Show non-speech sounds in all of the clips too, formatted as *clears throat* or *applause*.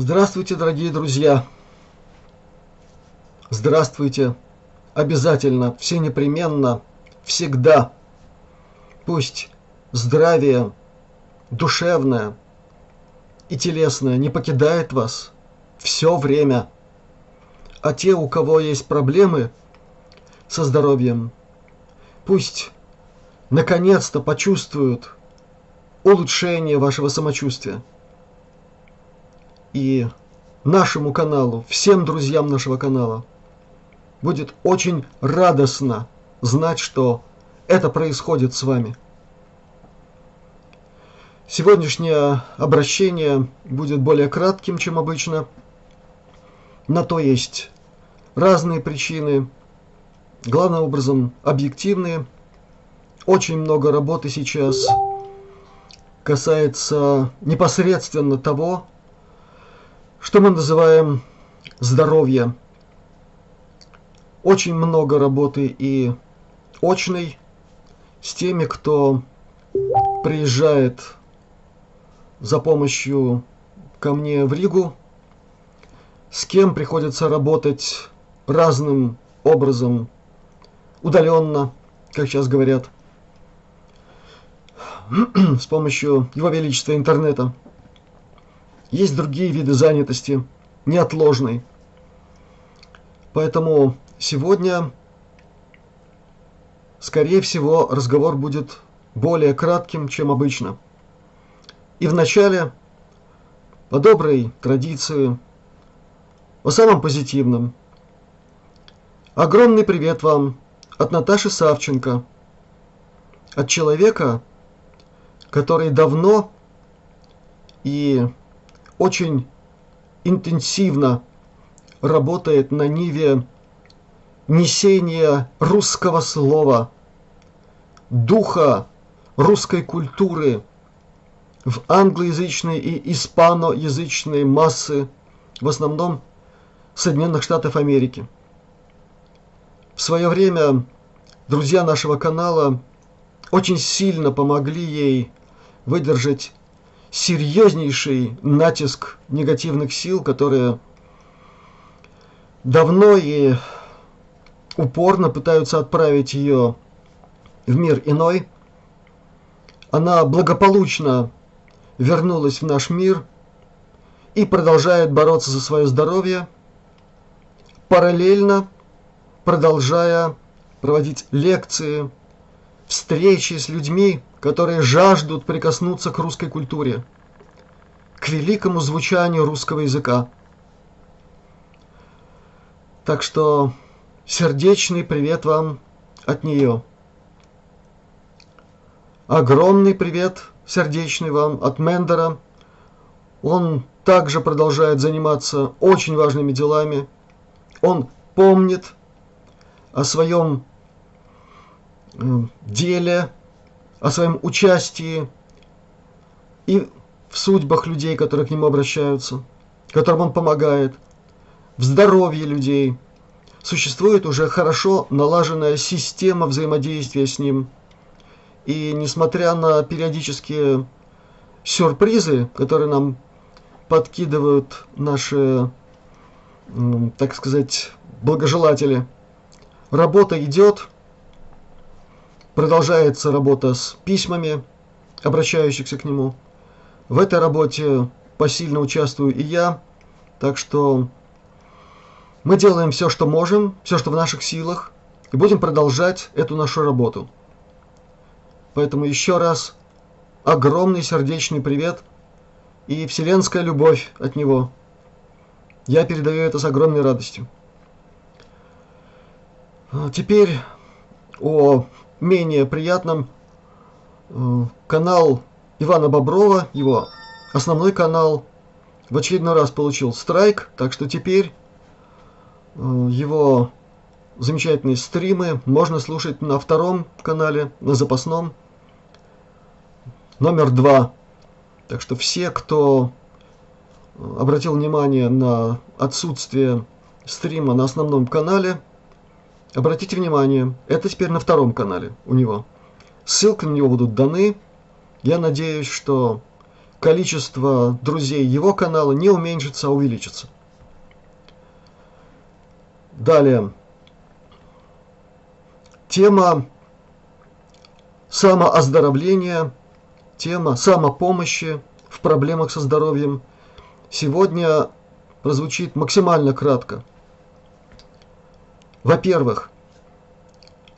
Здравствуйте, дорогие друзья! Здравствуйте! Обязательно, все непременно, всегда. Пусть здравие душевное и телесное не покидает вас все время. А те, у кого есть проблемы со здоровьем, пусть наконец-то почувствуют улучшение вашего самочувствия и нашему каналу, всем друзьям нашего канала, будет очень радостно знать, что это происходит с вами. Сегодняшнее обращение будет более кратким, чем обычно. На то есть разные причины, главным образом объективные. Очень много работы сейчас касается непосредственно того, что мы называем здоровье. Очень много работы и очной с теми, кто приезжает за помощью ко мне в Ригу, с кем приходится работать разным образом, удаленно, как сейчас говорят, *clears throat* с помощью Его Величества интернета. Есть другие виды занятости, неотложной. Поэтому сегодня, скорее всего, разговор будет более кратким, чем обычно. И вначале, по доброй традиции, о самом позитивном. Огромный привет вам от Наташи Савченко, от человека, который давно и очень интенсивно работает на ниве несения русского слова, духа русской культуры в англоязычные и испаноязычные массы, в основном Соединенных Штатов Америки. В свое время друзья нашего канала очень сильно помогли ей выдержать серьезнейший натиск негативных сил, которые давно и упорно пытаются отправить ее в мир иной. Она благополучно вернулась в наш мир и продолжает бороться за свое здоровье, параллельно продолжая проводить лекции, встречи с людьми, которые жаждут прикоснуться к русской культуре, к великому звучанию русского языка. Так что сердечный привет вам от нее. Огромный привет сердечный вам от Мендера. Он также продолжает заниматься очень важными делами. Он помнит о своем э, деле, о своем участии и в судьбах людей, которые к нему обращаются, которым он помогает, в здоровье людей. Существует уже хорошо налаженная система взаимодействия с ним. И несмотря на периодические сюрпризы, которые нам подкидывают наши, так сказать, благожелатели, работа идет, Продолжается работа с письмами, обращающихся к нему. В этой работе посильно участвую и я, так что мы делаем все, что можем, все, что в наших силах, и будем продолжать эту нашу работу. Поэтому еще раз огромный сердечный привет и вселенская любовь от него. Я передаю это с огромной радостью. А теперь о менее приятным э, канал Ивана Боброва, его основной канал, в очередной раз получил страйк, так что теперь э, его замечательные стримы можно слушать на втором канале, на запасном, номер два. Так что все, кто э, обратил внимание на отсутствие стрима на основном канале, Обратите внимание, это теперь на втором канале у него. Ссылки на него будут даны. Я надеюсь, что количество друзей его канала не уменьшится, а увеличится. Далее. Тема самооздоровления, тема самопомощи в проблемах со здоровьем сегодня прозвучит максимально кратко. Во-первых,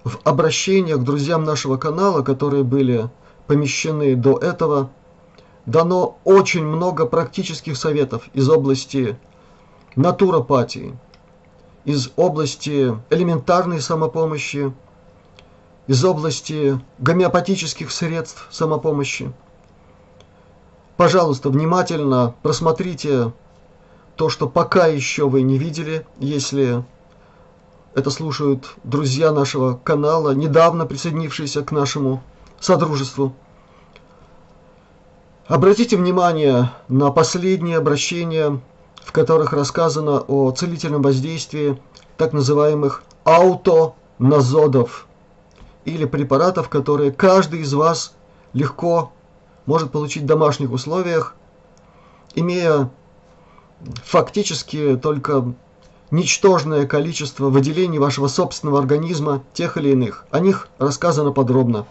в обращениях к друзьям нашего канала, которые были помещены до этого, дано очень много практических советов из области натуропатии, из области элементарной самопомощи, из области гомеопатических средств самопомощи. Пожалуйста, внимательно просмотрите то, что пока еще вы не видели, если это слушают друзья нашего канала, недавно присоединившиеся к нашему содружеству. Обратите внимание на последние обращения, в которых рассказано о целительном воздействии так называемых аутоназодов или препаратов, которые каждый из вас легко может получить в домашних условиях, имея фактически только ничтожное количество выделений вашего собственного организма, тех или иных. О них рассказано подробно.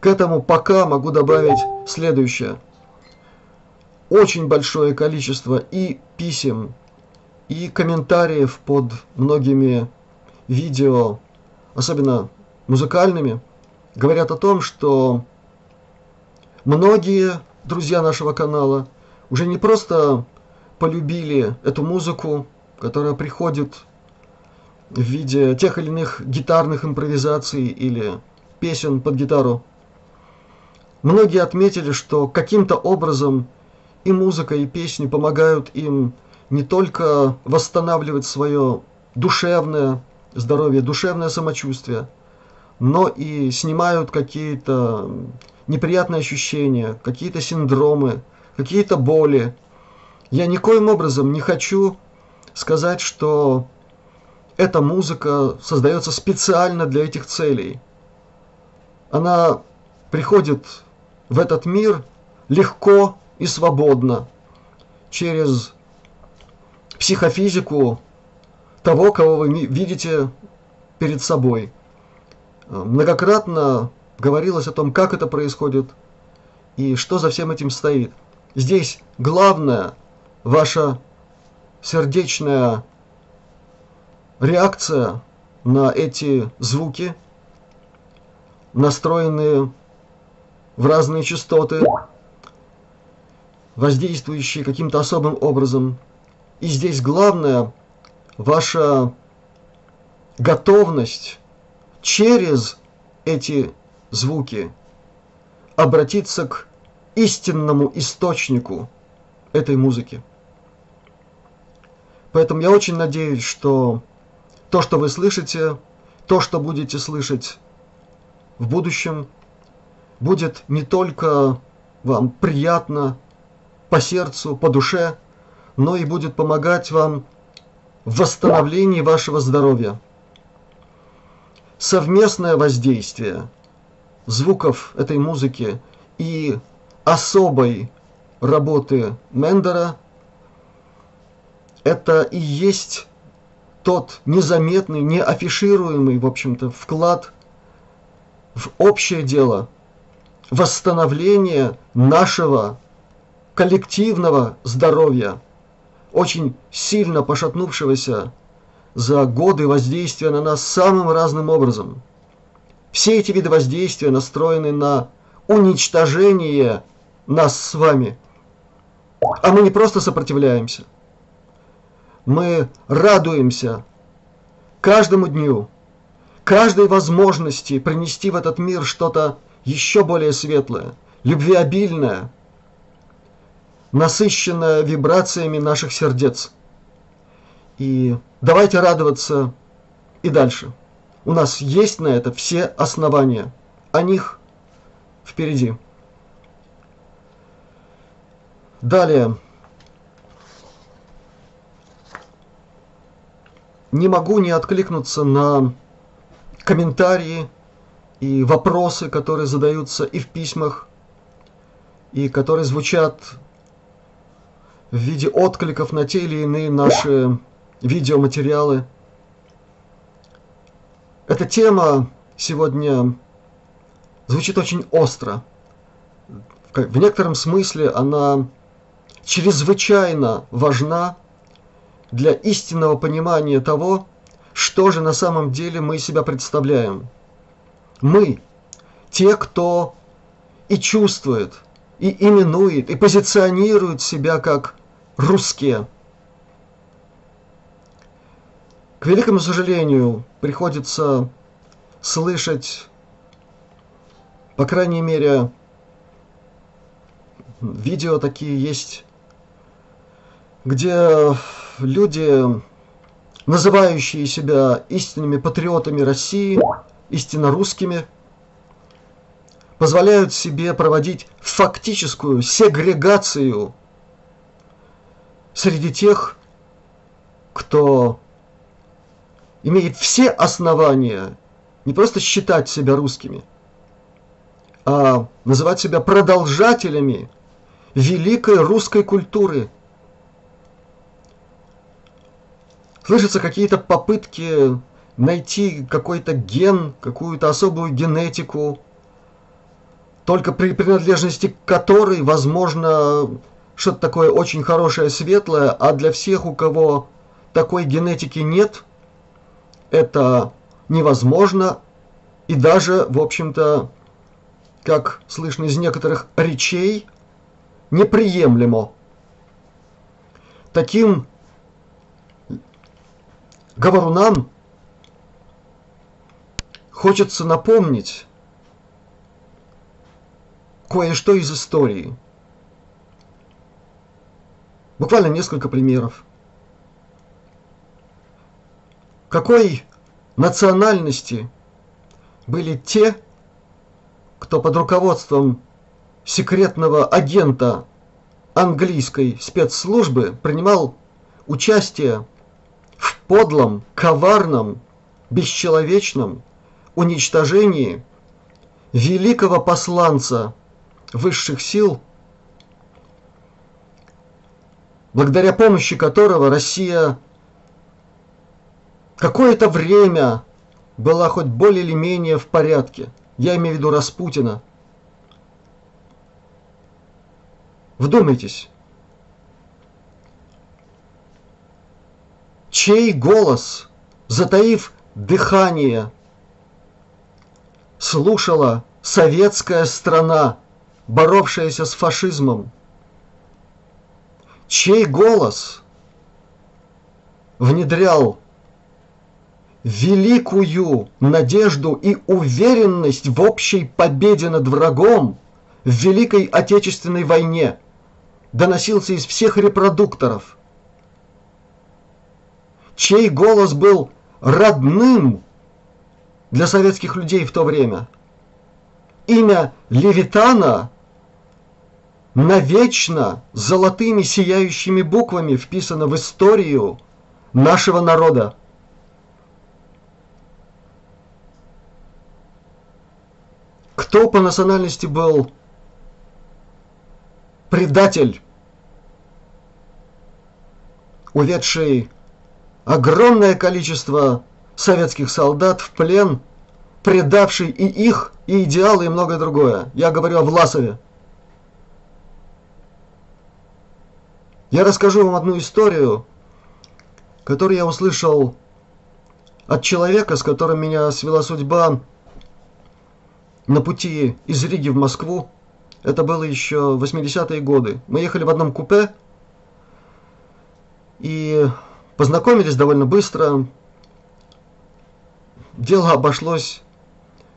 К этому пока могу добавить следующее. Очень большое количество и писем, и комментариев под многими видео, особенно музыкальными, говорят о том, что многие друзья нашего канала уже не просто полюбили эту музыку, которая приходит в виде тех или иных гитарных импровизаций или песен под гитару. Многие отметили, что каким-то образом и музыка, и песни помогают им не только восстанавливать свое душевное здоровье, душевное самочувствие, но и снимают какие-то неприятные ощущения, какие-то синдромы, какие-то боли, я никоим образом не хочу сказать, что эта музыка создается специально для этих целей. Она приходит в этот мир легко и свободно через психофизику того, кого вы видите перед собой. Многократно говорилось о том, как это происходит и что за всем этим стоит. Здесь главное ваша сердечная реакция на эти звуки, настроенные в разные частоты, воздействующие каким-то особым образом. И здесь главное ваша готовность через эти звуки обратиться к истинному источнику этой музыки. Поэтому я очень надеюсь, что то, что вы слышите, то, что будете слышать в будущем, будет не только вам приятно по сердцу, по душе, но и будет помогать вам в восстановлении вашего здоровья. Совместное воздействие звуков этой музыки и особой работы Мендера – это и есть тот незаметный, не афишируемый, в общем-то, вклад в общее дело восстановления нашего коллективного здоровья, очень сильно пошатнувшегося за годы воздействия на нас самым разным образом. Все эти виды воздействия настроены на уничтожение нас с вами. А мы не просто сопротивляемся – мы радуемся каждому дню, каждой возможности принести в этот мир что-то еще более светлое, любвеобильное, насыщенное вибрациями наших сердец. И давайте радоваться и дальше. У нас есть на это все основания. О них впереди. Далее. Не могу не откликнуться на комментарии и вопросы, которые задаются и в письмах, и которые звучат в виде откликов на те или иные наши видеоматериалы. Эта тема сегодня звучит очень остро. В некотором смысле она чрезвычайно важна для истинного понимания того, что же на самом деле мы себя представляем. Мы, те, кто и чувствует, и именует, и позиционирует себя как русские. К великому сожалению, приходится слышать, по крайней мере, видео такие есть, где люди, называющие себя истинными патриотами России, истинно русскими, позволяют себе проводить фактическую сегрегацию среди тех, кто имеет все основания не просто считать себя русскими, а называть себя продолжателями великой русской культуры. Слышатся какие-то попытки найти какой-то ген, какую-то особую генетику, только при принадлежности которой возможно что-то такое очень хорошее, светлое, а для всех, у кого такой генетики нет, это невозможно и даже, в общем-то, как слышно из некоторых речей, неприемлемо. Таким говорунам хочется напомнить кое-что из истории. Буквально несколько примеров. Какой национальности были те, кто под руководством секретного агента английской спецслужбы принимал участие в подлом, коварном, бесчеловечном уничтожении великого посланца высших сил, благодаря помощи которого Россия какое-то время была хоть более или менее в порядке. Я имею в виду Распутина – Вдумайтесь. Чей голос, затаив дыхание, слушала советская страна, боровшаяся с фашизмом? Чей голос внедрял великую надежду и уверенность в общей победе над врагом в Великой Отечественной войне – доносился из всех репродукторов, чей голос был родным для советских людей в то время. Имя Левитана навечно золотыми сияющими буквами вписано в историю нашего народа. Кто по национальности был предатель, уведший огромное количество советских солдат в плен, предавший и их, и идеалы, и многое другое. Я говорю о Власове. Я расскажу вам одну историю, которую я услышал от человека, с которым меня свела судьба на пути из Риги в Москву. Это было еще 80-е годы. Мы ехали в одном купе и познакомились довольно быстро. Дело обошлось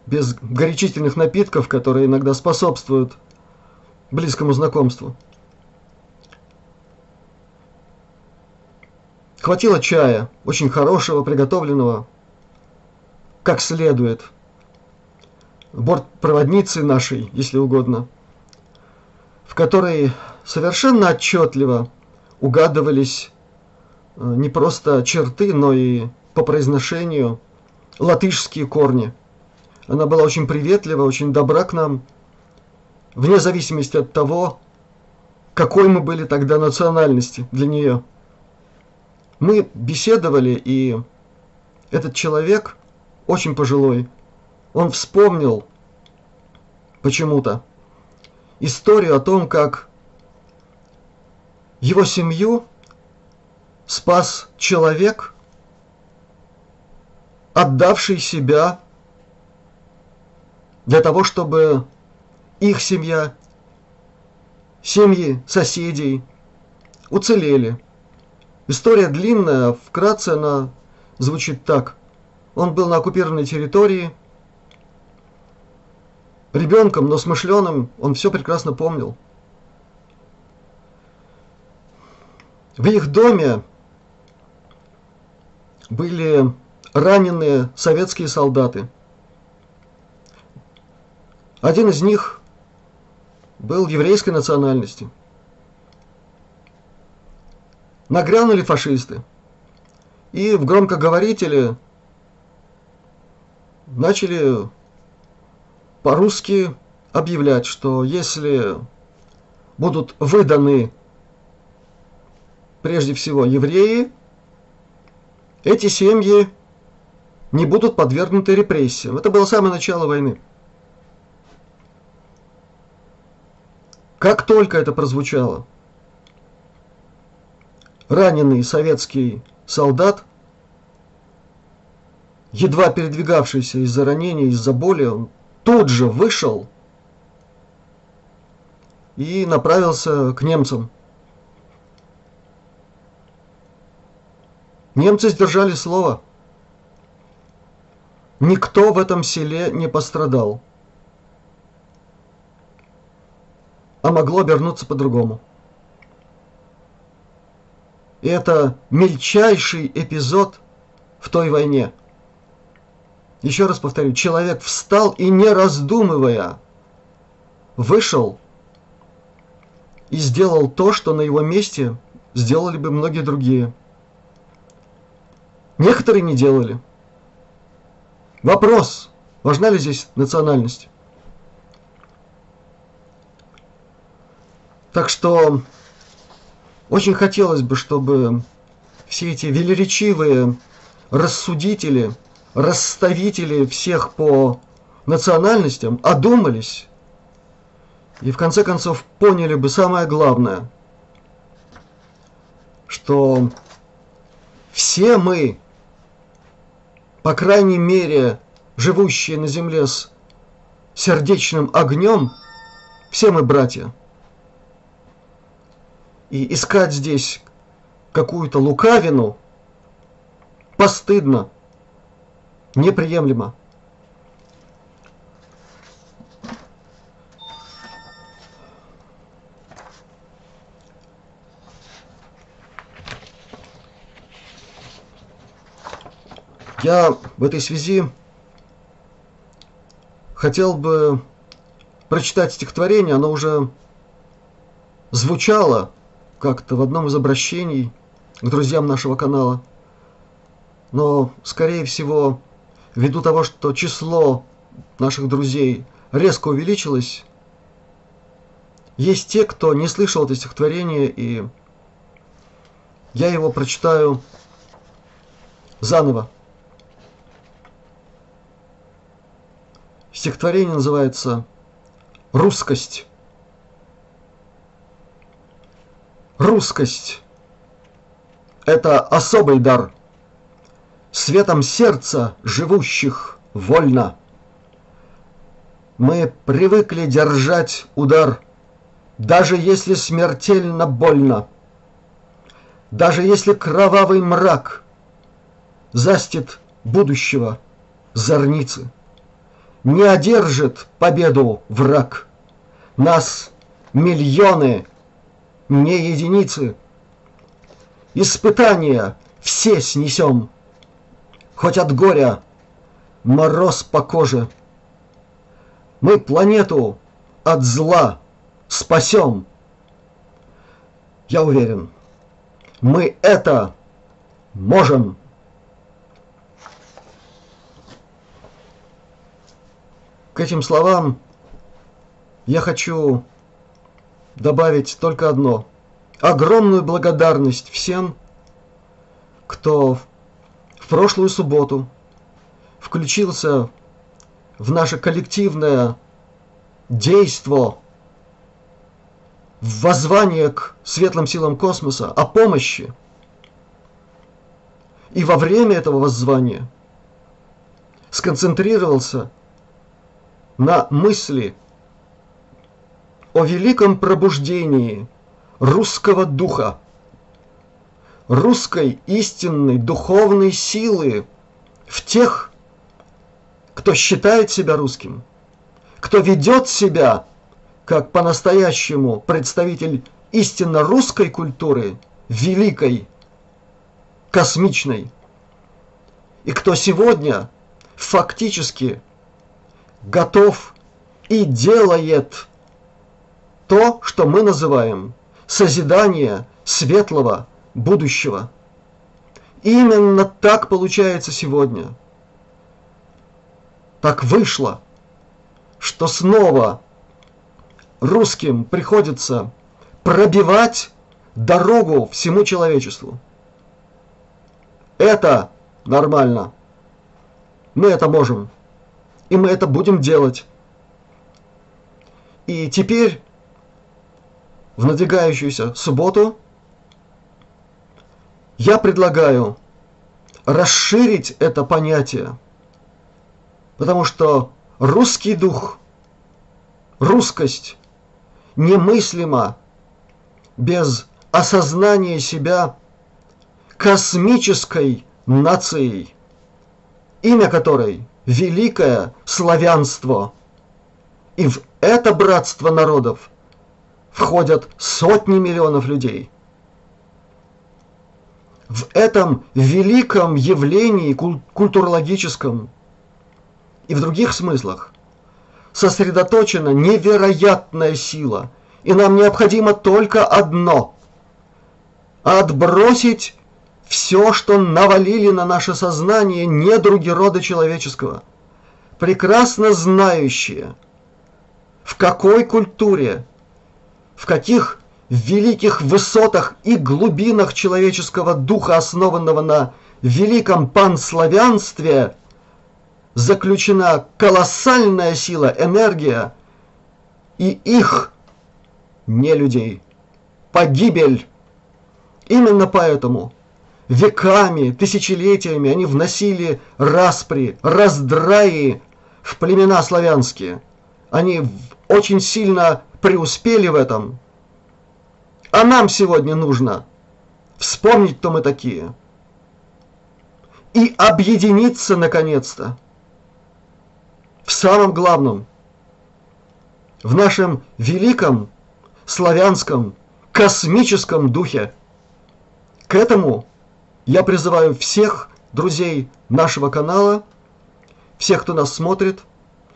без горячительных напитков, которые иногда способствуют близкому знакомству. Хватило чая, очень хорошего, приготовленного, как следует. Бортпроводницы нашей, если угодно – в которой совершенно отчетливо угадывались не просто черты, но и по произношению латышские корни. Она была очень приветлива, очень добра к нам. вне зависимости от того, какой мы были тогда национальности для нее. Мы беседовали, и этот человек, очень пожилой, он вспомнил почему-то историю о том, как его семью спас человек, отдавший себя для того, чтобы их семья, семьи соседей уцелели. История длинная, вкратце она звучит так. Он был на оккупированной территории, ребенком, но смышленым, он все прекрасно помнил. В их доме были раненые советские солдаты. Один из них был еврейской национальности. Нагрянули фашисты. И в громкоговорителе начали по-русски объявлять, что если будут выданы прежде всего евреи, эти семьи не будут подвергнуты репрессиям. Это было самое начало войны. Как только это прозвучало, раненый советский солдат, едва передвигавшийся из-за ранения, из-за боли, он тут же вышел и направился к немцам. Немцы сдержали слово. Никто в этом селе не пострадал. А могло обернуться по-другому. И это мельчайший эпизод в той войне – еще раз повторю, человек встал и не раздумывая вышел и сделал то, что на его месте сделали бы многие другие. Некоторые не делали. Вопрос, важна ли здесь национальность? Так что очень хотелось бы, чтобы все эти велеречивые рассудители – расставители всех по национальностям одумались и в конце концов поняли бы самое главное, что все мы, по крайней мере, живущие на земле с сердечным огнем, все мы братья. И искать здесь какую-то лукавину постыдно – неприемлемо. Я в этой связи хотел бы прочитать стихотворение, оно уже звучало как-то в одном из обращений к друзьям нашего канала. Но, скорее всего, ввиду того, что число наших друзей резко увеличилось, есть те, кто не слышал это стихотворение, и я его прочитаю заново. Стихотворение называется «Русскость». Русскость – это особый дар – светом сердца живущих вольно. Мы привыкли держать удар, даже если смертельно больно, даже если кровавый мрак застит будущего зорницы. Не одержит победу враг. Нас миллионы, не единицы. Испытания все снесем хоть от горя мороз по коже. Мы планету от зла спасем. Я уверен, мы это можем. К этим словам я хочу добавить только одно. Огромную благодарность всем, кто в прошлую субботу включился в наше коллективное действо, в воззвание к светлым силам космоса о помощи. И во время этого воззвания сконцентрировался на мысли о великом пробуждении русского духа, русской истинной духовной силы в тех, кто считает себя русским, кто ведет себя как по-настоящему представитель истинно русской культуры, великой, космичной, и кто сегодня фактически готов и делает то, что мы называем созидание светлого будущего. Именно так получается сегодня. Так вышло, что снова русским приходится пробивать дорогу всему человечеству. Это нормально. Мы это можем. И мы это будем делать. И теперь, в надвигающуюся субботу, я предлагаю расширить это понятие, потому что русский дух, русскость немыслима без осознания себя космической нацией, имя которой – великое славянство. И в это братство народов входят сотни миллионов людей. В этом великом явлении культурологическом и в других смыслах сосредоточена невероятная сила, и нам необходимо только одно – отбросить все, что навалили на наше сознание недруги рода человеческого, прекрасно знающие, в какой культуре, в каких великих высотах и глубинах человеческого духа, основанного на великом панславянстве – заключена колоссальная сила, энергия, и их, не людей, погибель. Именно поэтому веками, тысячелетиями они вносили распри, раздраи в племена славянские. Они очень сильно преуспели в этом. А нам сегодня нужно вспомнить, кто мы такие. И объединиться наконец-то в самом главном, в нашем великом славянском космическом духе. К этому я призываю всех друзей нашего канала, всех, кто нас смотрит,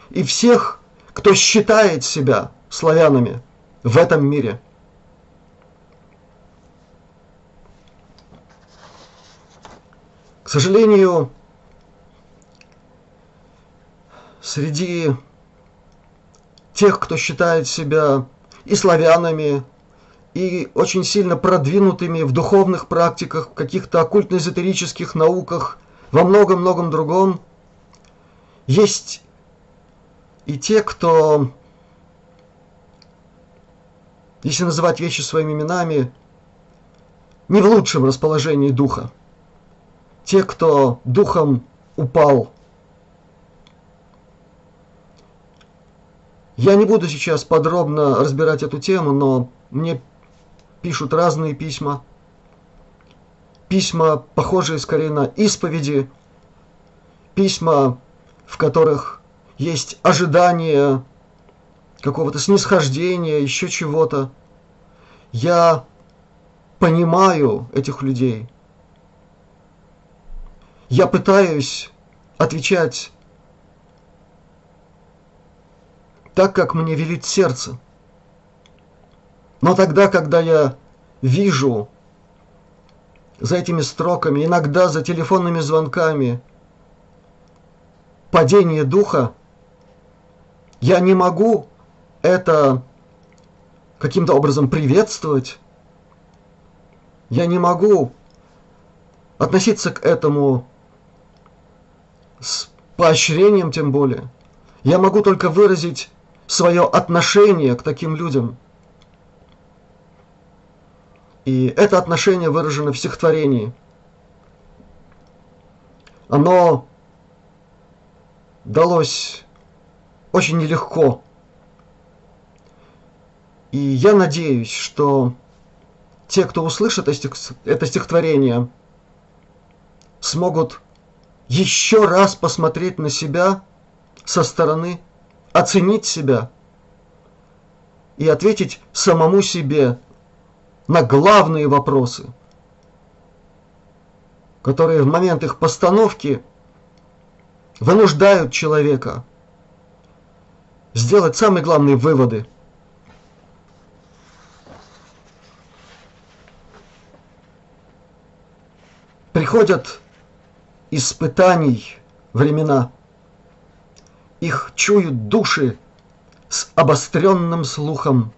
и всех, кто считает себя славянами в этом мире. К сожалению, среди тех, кто считает себя и славянами, и очень сильно продвинутыми в духовных практиках, в каких-то оккультно-эзотерических науках, во многом-многом другом, есть и те, кто, если называть вещи своими именами, не в лучшем расположении духа. Те, кто духом упал – Я не буду сейчас подробно разбирать эту тему, но мне пишут разные письма. Письма, похожие скорее на исповеди. Письма, в которых есть ожидание какого-то снисхождения, еще чего-то. Я понимаю этих людей. Я пытаюсь отвечать так, как мне велит сердце. Но тогда, когда я вижу за этими строками, иногда за телефонными звонками, падение духа, я не могу это каким-то образом приветствовать. Я не могу относиться к этому с поощрением тем более. Я могу только выразить свое отношение к таким людям. И это отношение выражено в стихотворении. Оно далось очень нелегко. И я надеюсь, что те, кто услышит это стихотворение, смогут еще раз посмотреть на себя со стороны, оценить себя и ответить самому себе на главные вопросы, которые в момент их постановки вынуждают человека сделать самые главные выводы. Приходят испытаний времена. Их чуют души с обостренным слухом.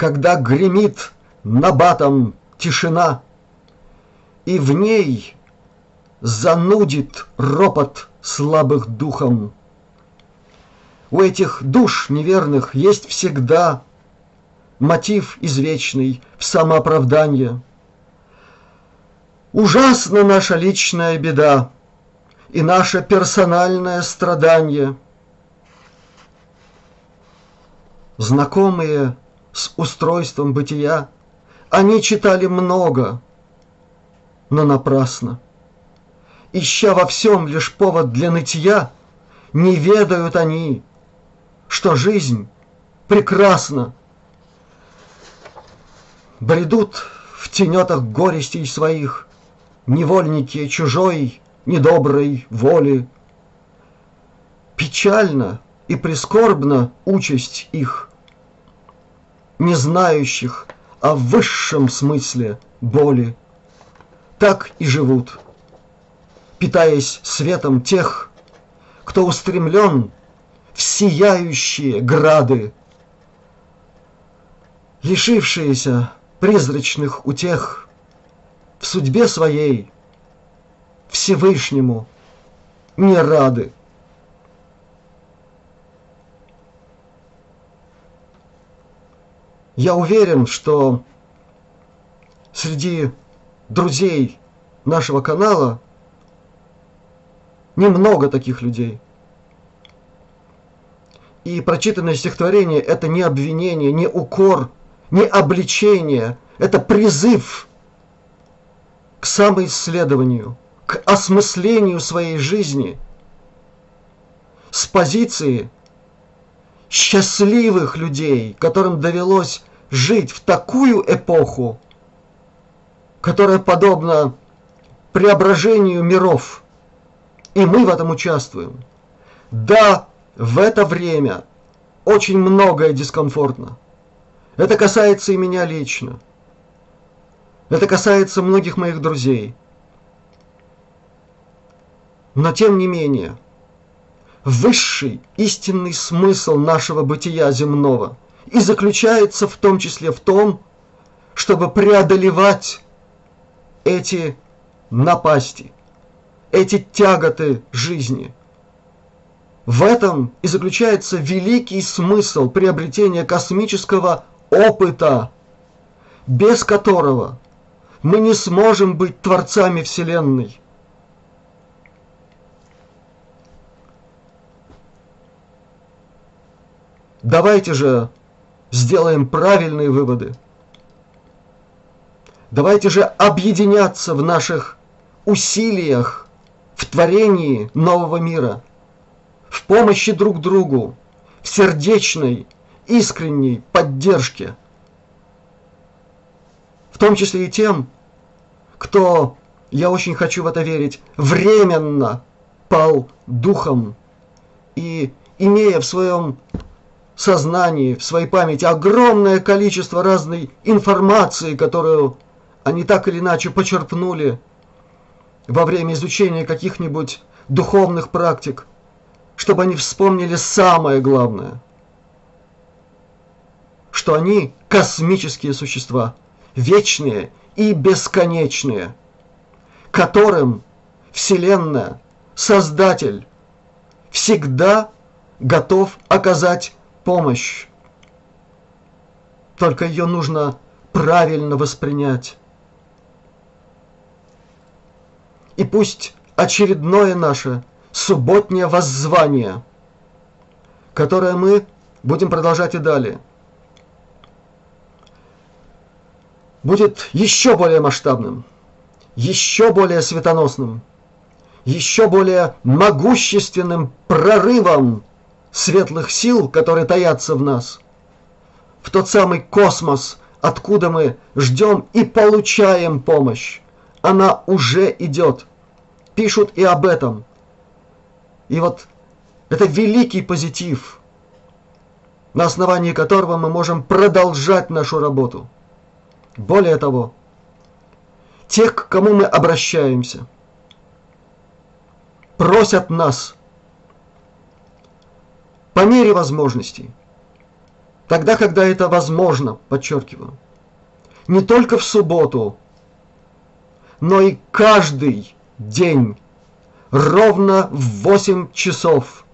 Когда гремит набатом тишина, И в ней занудит ропот слабых духом. У этих душ неверных есть всегда Мотив извечный в самооправдание – Ужасна наша личная беда и наше персональное страдание. Знакомые с устройством бытия, они читали много, но напрасно. Ища во всем лишь повод для нытья, не ведают они, что жизнь прекрасна. Бредут в тенетах горестей своих – невольники чужой недоброй воли. Печально и прискорбна участь их, не знающих о высшем смысле боли. Так и живут, питаясь светом тех, кто устремлен в сияющие грады, лишившиеся призрачных утех – в судьбе своей Всевышнему не рады. Я уверен, что среди друзей нашего канала немного таких людей. И прочитанное стихотворение – это не обвинение, не укор, не обличение, это призыв – к самоисследованию, к осмыслению своей жизни с позиции счастливых людей, которым довелось жить в такую эпоху, которая подобна преображению миров. И мы в этом участвуем. Да, в это время очень многое дискомфортно. Это касается и меня лично. Это касается многих моих друзей. Но тем не менее, высший истинный смысл нашего бытия земного и заключается в том числе в том, чтобы преодолевать эти напасти, эти тяготы жизни. В этом и заключается великий смысл приобретения космического опыта, без которого – мы не сможем быть творцами Вселенной. Давайте же сделаем правильные выводы. Давайте же объединяться в наших усилиях в творении нового мира, в помощи друг другу, в сердечной, искренней поддержке – том числе и тем, кто, я очень хочу в это верить, временно пал духом и, имея в своем сознании, в своей памяти огромное количество разной информации, которую они так или иначе почерпнули во время изучения каких-нибудь духовных практик, чтобы они вспомнили самое главное. что они космические существа, вечные и бесконечные, которым Вселенная, Создатель, всегда готов оказать помощь. Только ее нужно правильно воспринять. И пусть очередное наше субботнее воззвание, которое мы будем продолжать и далее, будет еще более масштабным, еще более светоносным, еще более могущественным прорывом светлых сил, которые таятся в нас, в тот самый космос, откуда мы ждем и получаем помощь. Она уже идет. Пишут и об этом. И вот это великий позитив, на основании которого мы можем продолжать нашу работу. Более того, тех, к кому мы обращаемся, просят нас по мере возможностей, тогда, когда это возможно, подчеркиваю, не только в субботу, но и каждый день ровно в 8 часов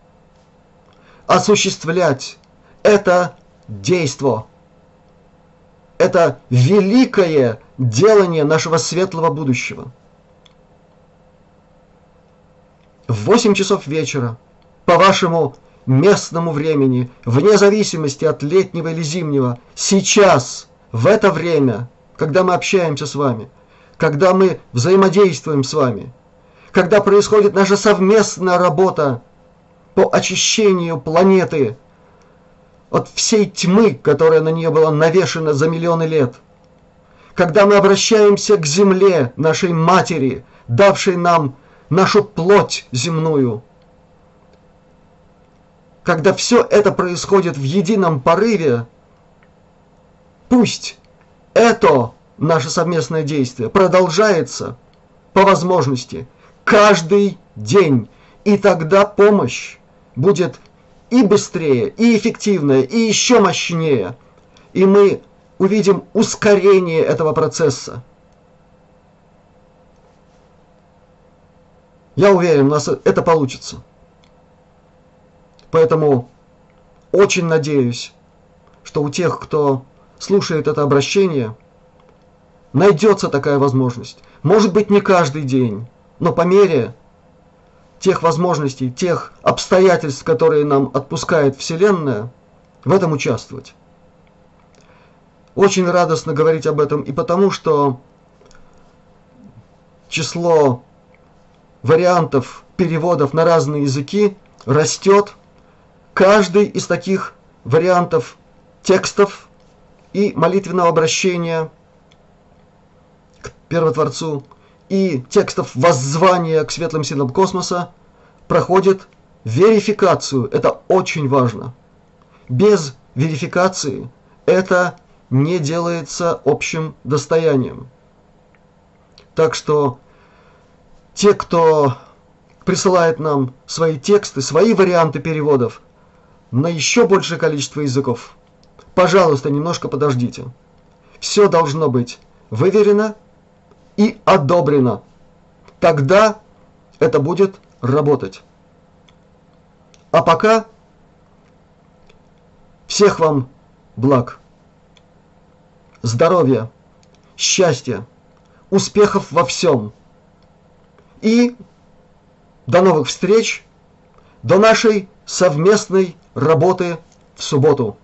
осуществлять это действо. Это великое делание нашего светлого будущего. В 8 часов вечера, по вашему местному времени, вне зависимости от летнего или зимнего, сейчас, в это время, когда мы общаемся с вами, когда мы взаимодействуем с вами, когда происходит наша совместная работа по очищению планеты от всей тьмы, которая на нее была навешена за миллионы лет, когда мы обращаемся к Земле, нашей Матери, давшей нам нашу плоть земную, когда все это происходит в едином порыве, пусть это наше совместное действие продолжается по возможности каждый день, и тогда помощь будет и быстрее, и эффективнее, и еще мощнее, и мы увидим ускорение этого процесса. Я уверен, у нас это получится. Поэтому очень надеюсь, что у тех, кто слушает это обращение, найдется такая возможность. Может быть, не каждый день, но по мере тех возможностей, тех обстоятельств, которые нам отпускает Вселенная, в этом участвовать. Очень радостно говорить об этом и потому, что число вариантов переводов на разные языки растет. Каждый из таких вариантов текстов и молитвенного обращения к Первотворцу и текстов воззвания к светлым силам космоса проходит верификацию. Это очень важно. Без верификации это не делается общим достоянием. Так что те, кто присылает нам свои тексты, свои варианты переводов на еще большее количество языков, пожалуйста, немножко подождите. Все должно быть выверено и одобрено. Тогда это будет работать. А пока всех вам благ, здоровья, счастья, успехов во всем – и до новых встреч, до нашей совместной работы в субботу.